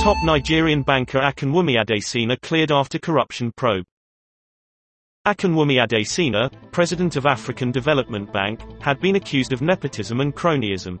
Top Nigerian banker Akinwumi Adesina cleared after corruption probe. Akinwumi Adesina, president of African Development Bank, had been accused of nepotism and cronyism.